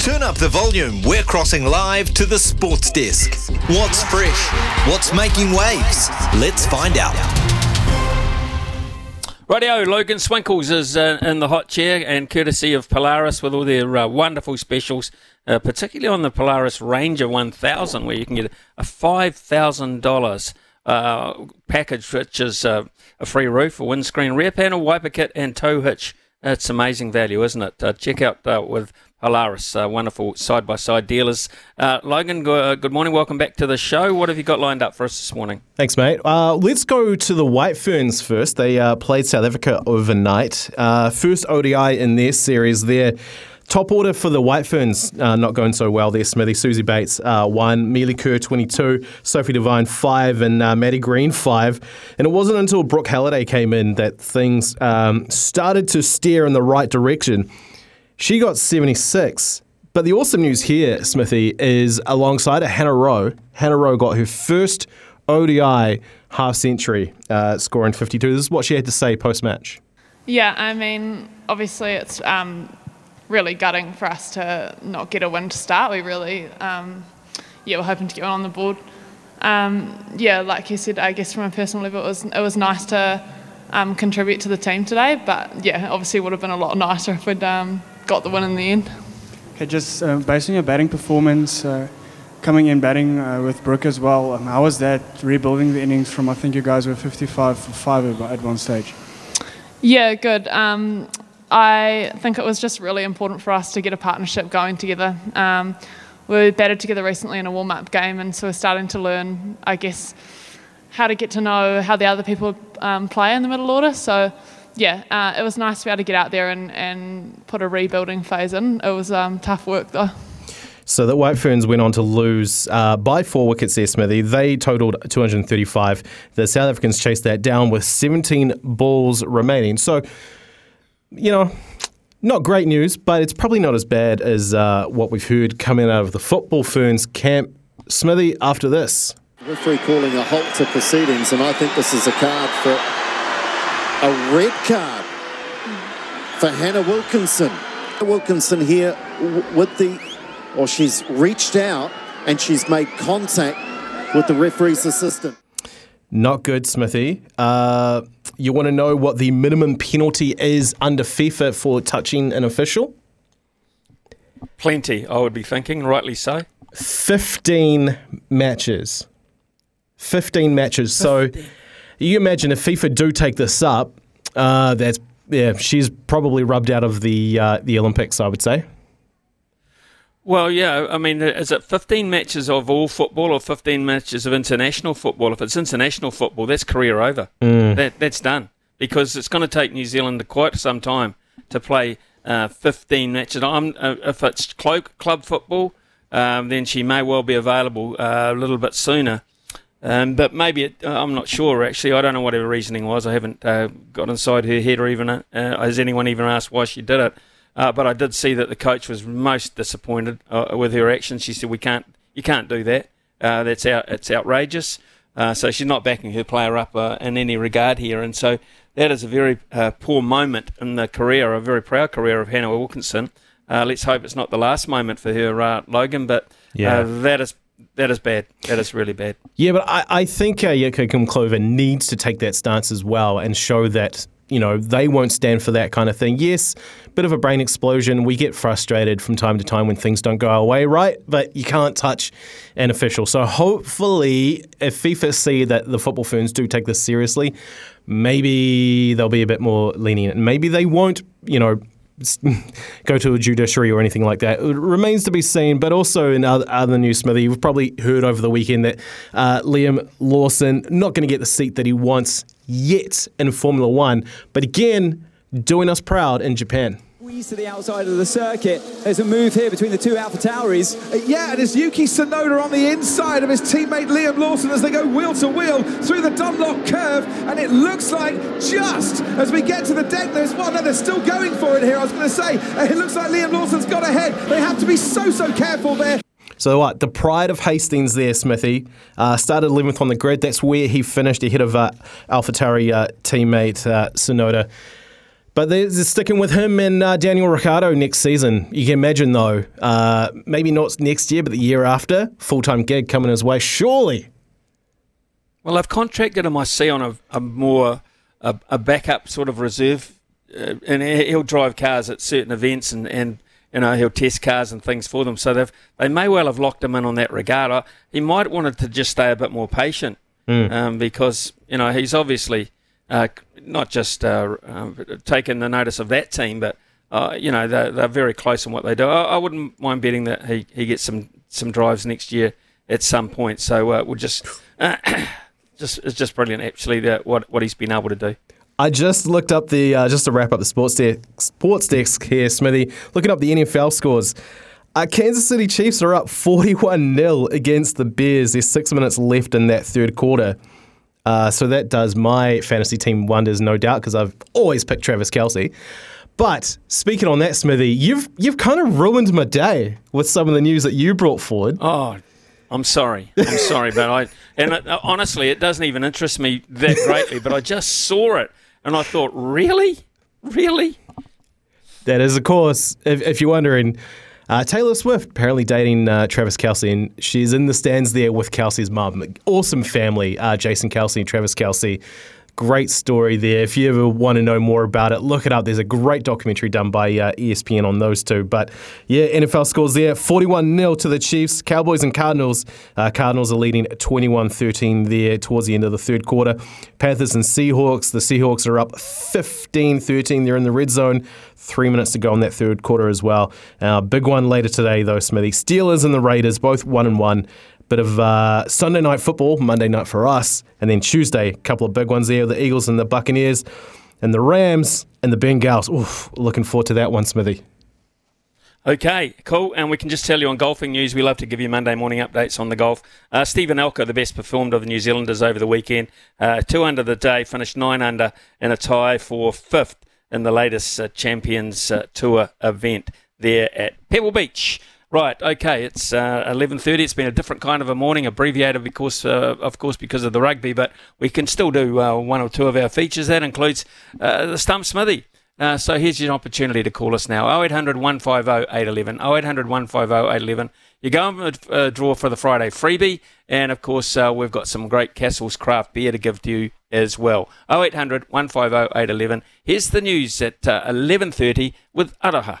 Turn up the volume. We're crossing live to the sports desk. What's fresh? What's making waves? Let's find out. Rightio, Logan Swinkels is uh, in the hot chair, and courtesy of Polaris with all their uh, wonderful specials, uh, particularly on the Polaris Ranger 1000, where you can get a $5,000 uh, package, which is uh, a free roof, a windscreen rear panel, wiper kit, and tow hitch. It's amazing value, isn't it? Uh, check out with Polaris, uh, wonderful side by side dealers. Uh, Logan, go, uh, good morning. Welcome back to the show. What have you got lined up for us this morning? Thanks, mate. Uh, let's go to the White Ferns first. They uh, played South Africa overnight. Uh, first ODI in their series there. Top order for the White Ferns, uh, not going so well there. Smithy, Suzie Bates, uh, 1, Melie Kerr, 22, Sophie Devine, 5, and uh, Maddie Green, 5. And it wasn't until Brooke Halliday came in that things um, started to steer in the right direction. She got 76. But the awesome news here, Smithy, is alongside Hannah Rowe, Hannah Rowe got her first ODI half century, uh, scoring 52. This is what she had to say post match. Yeah, I mean, obviously it's um, really gutting for us to not get a win to start. We really, um, yeah, we're hoping to get one on the board. Um, yeah, like you said, I guess from a personal level, it was it was nice to um, contribute to the team today. But yeah, obviously it would have been a lot nicer if we'd um, got the win in the end. Okay, just uh, based on your batting performance, uh, coming in batting uh, with Brooke as well, um, how was that rebuilding the innings from I think you guys were 55 for 5 at one stage? Yeah, good. Um, I think it was just really important for us to get a partnership going together. Um, we batted together recently in a warm up game, and so we're starting to learn, I guess, how to get to know how the other people um, play in the middle order. So yeah, uh, it was nice to be able to get out there and, and put a rebuilding phase in. It was um, tough work though. So the White Ferns went on to lose uh, by four wickets there, Smithy. They totaled 235. The South Africans chased that down with 17 balls remaining. So, you know, not great news, but it's probably not as bad as uh, what we've heard coming out of the Football Ferns camp. Smithy, after this. Referee calling a halt to proceedings, and I think this is a card for a red card for Hannah Wilkinson. Wilkinson here with the, or she's reached out and she's made contact with the referee's assistant. Not good, Smithy. Uh, you want to know what the minimum penalty is under FIFA for touching an official? Plenty, I would be thinking, rightly so. 15 matches. 15 matches. 15. So you imagine if FIFA do take this up, uh, that's yeah, she's probably rubbed out of the uh, the Olympics. I would say. Well, yeah, I mean, is it 15 matches of all football or 15 matches of international football? If it's international football, that's career over. Mm. That, that's done because it's going to take New Zealand quite some time to play uh, 15 matches. I'm, uh, if it's club, club football, um, then she may well be available uh, a little bit sooner. Um, but maybe it, uh, I'm not sure actually. I don't know what her reasoning was. I haven't uh, got inside her head or even uh, has anyone even asked why she did it. Uh, but I did see that the coach was most disappointed uh, with her action. She said, "We can't, you can't do that. Uh, that's out, it's outrageous." so she's not backing her player up in any regard here, and so that is a very poor moment in the career, a very proud career of Hannah Wilkinson. let's hope it's not the last moment for her, Logan. But yeah. that is that is bad. That is really bad. Yeah, but I, I think uh, Jitka Klimková needs to take that stance as well and show that you know they won't stand for that kind of thing. Yes, bit of a brain explosion. We get frustrated from time to time when things don't go our way, right? But you can't touch an official. So hopefully, if FIFA see that the football ferns do take this seriously, maybe they'll be a bit more lenient. Maybe they won't, you know, go to a judiciary or anything like that. It remains to be seen. But also in other, other news, Smithy, you've probably heard over the weekend that uh, Liam Lawson not going to get the seat that he wants yet in Formula One. But again, doing us proud in Japan to the outside of the circuit. There's a move here between the two Alpha Tauris. Uh, yeah, and it's Yuki Tsunoda on the inside of his teammate Liam Lawson as they go wheel to wheel through the Dunlop curve. And it looks like just as we get to the deck, there's one. No, they're still going for it here. I was going to say, uh, it looks like Liam Lawson's got ahead. They have to be so, so careful there. So what? The pride of Hastings there, Smithy, uh, started 11th on the grid. That's where he finished ahead of uh, AlphaTauri uh, teammate uh, Tsunoda. But they're, sticking with him and uh, Daniel Ricciardo next season. You can imagine, though, uh, maybe not next year, but the year after, full time gig coming his way, surely. Well, I've contracted him, I see, on a, a more a, a backup sort of reserve, uh, and he- he'll drive cars at certain events and, and you know he'll test cars and things for them. So they've they may well have locked him in on that regard. I, he might wanted to just stay a bit more patient um, because you know he's obviously uh, not just uh, um, taken the notice of that team, but uh, you know they're, they're very close in what they do. I, I wouldn't mind betting that he, he gets some some drives next year at some point. So uh, we'll just. just it's just brilliant actually that what what he's been able to do. I just looked up the, uh, just to wrap up the sports desk, sports desk here, Smithy, looking up the NFL scores. Uh, Kansas City Chiefs are up 41 0 against the Bears. There's six minutes left in that third quarter. Uh, so that does my fantasy team wonders, no doubt, because I've always picked Travis Kelce. But speaking on that, Smithy, you've you've kind of ruined my day with some of the news that you brought forward. Oh, I'm sorry, I'm sorry, but I and it, honestly, it doesn't even interest me that greatly. But I just saw it and I thought, really, really. That is, of course, if, if you're wondering, uh, Taylor Swift apparently dating uh, Travis Kelce, and she's in the stands there with Kelce's mum. Awesome family, uh, Jason Kelce and Travis Kelce. Great story there. If you ever want to know more about it, look it up. There's a great documentary done by uh, ESPN on those two. But yeah, NFL scores there 41 0 to the Chiefs. Cowboys and Cardinals. Uh, Cardinals are leading 21 13 there towards the end of the third quarter. Panthers and Seahawks. The Seahawks are up 15 13. They're in the red zone. Three minutes to go in that third quarter as well. Uh, big one later today, though, Smithy. Steelers and the Raiders, both 1 and 1 bit of uh, Sunday night football, Monday night for us, and then Tuesday, a couple of big ones there the Eagles and the Buccaneers, and the Rams and the Bengals. Oof, looking forward to that one, Smithy. Okay, cool. And we can just tell you on golfing news, we love to give you Monday morning updates on the golf. Uh, Steven Alker, the best performed of the New Zealanders over the weekend, uh, two under the day, finished nine under in a tie for fifth in the latest uh, Champions uh, Tour event there at Pebble Beach. Right, okay, it's uh, 11.30. It's been a different kind of a morning, abbreviated because, uh, of course, because of the rugby, but we can still do uh, one or two of our features. That includes uh, the Stump Smithy. Uh, so here's your opportunity to call us now 0800 150 811. 0800 150 811. You go and uh, draw for the Friday freebie, and of course, uh, we've got some great Castles craft beer to give to you as well. 0800 150 811. Here's the news at uh, 11.30 with Araha.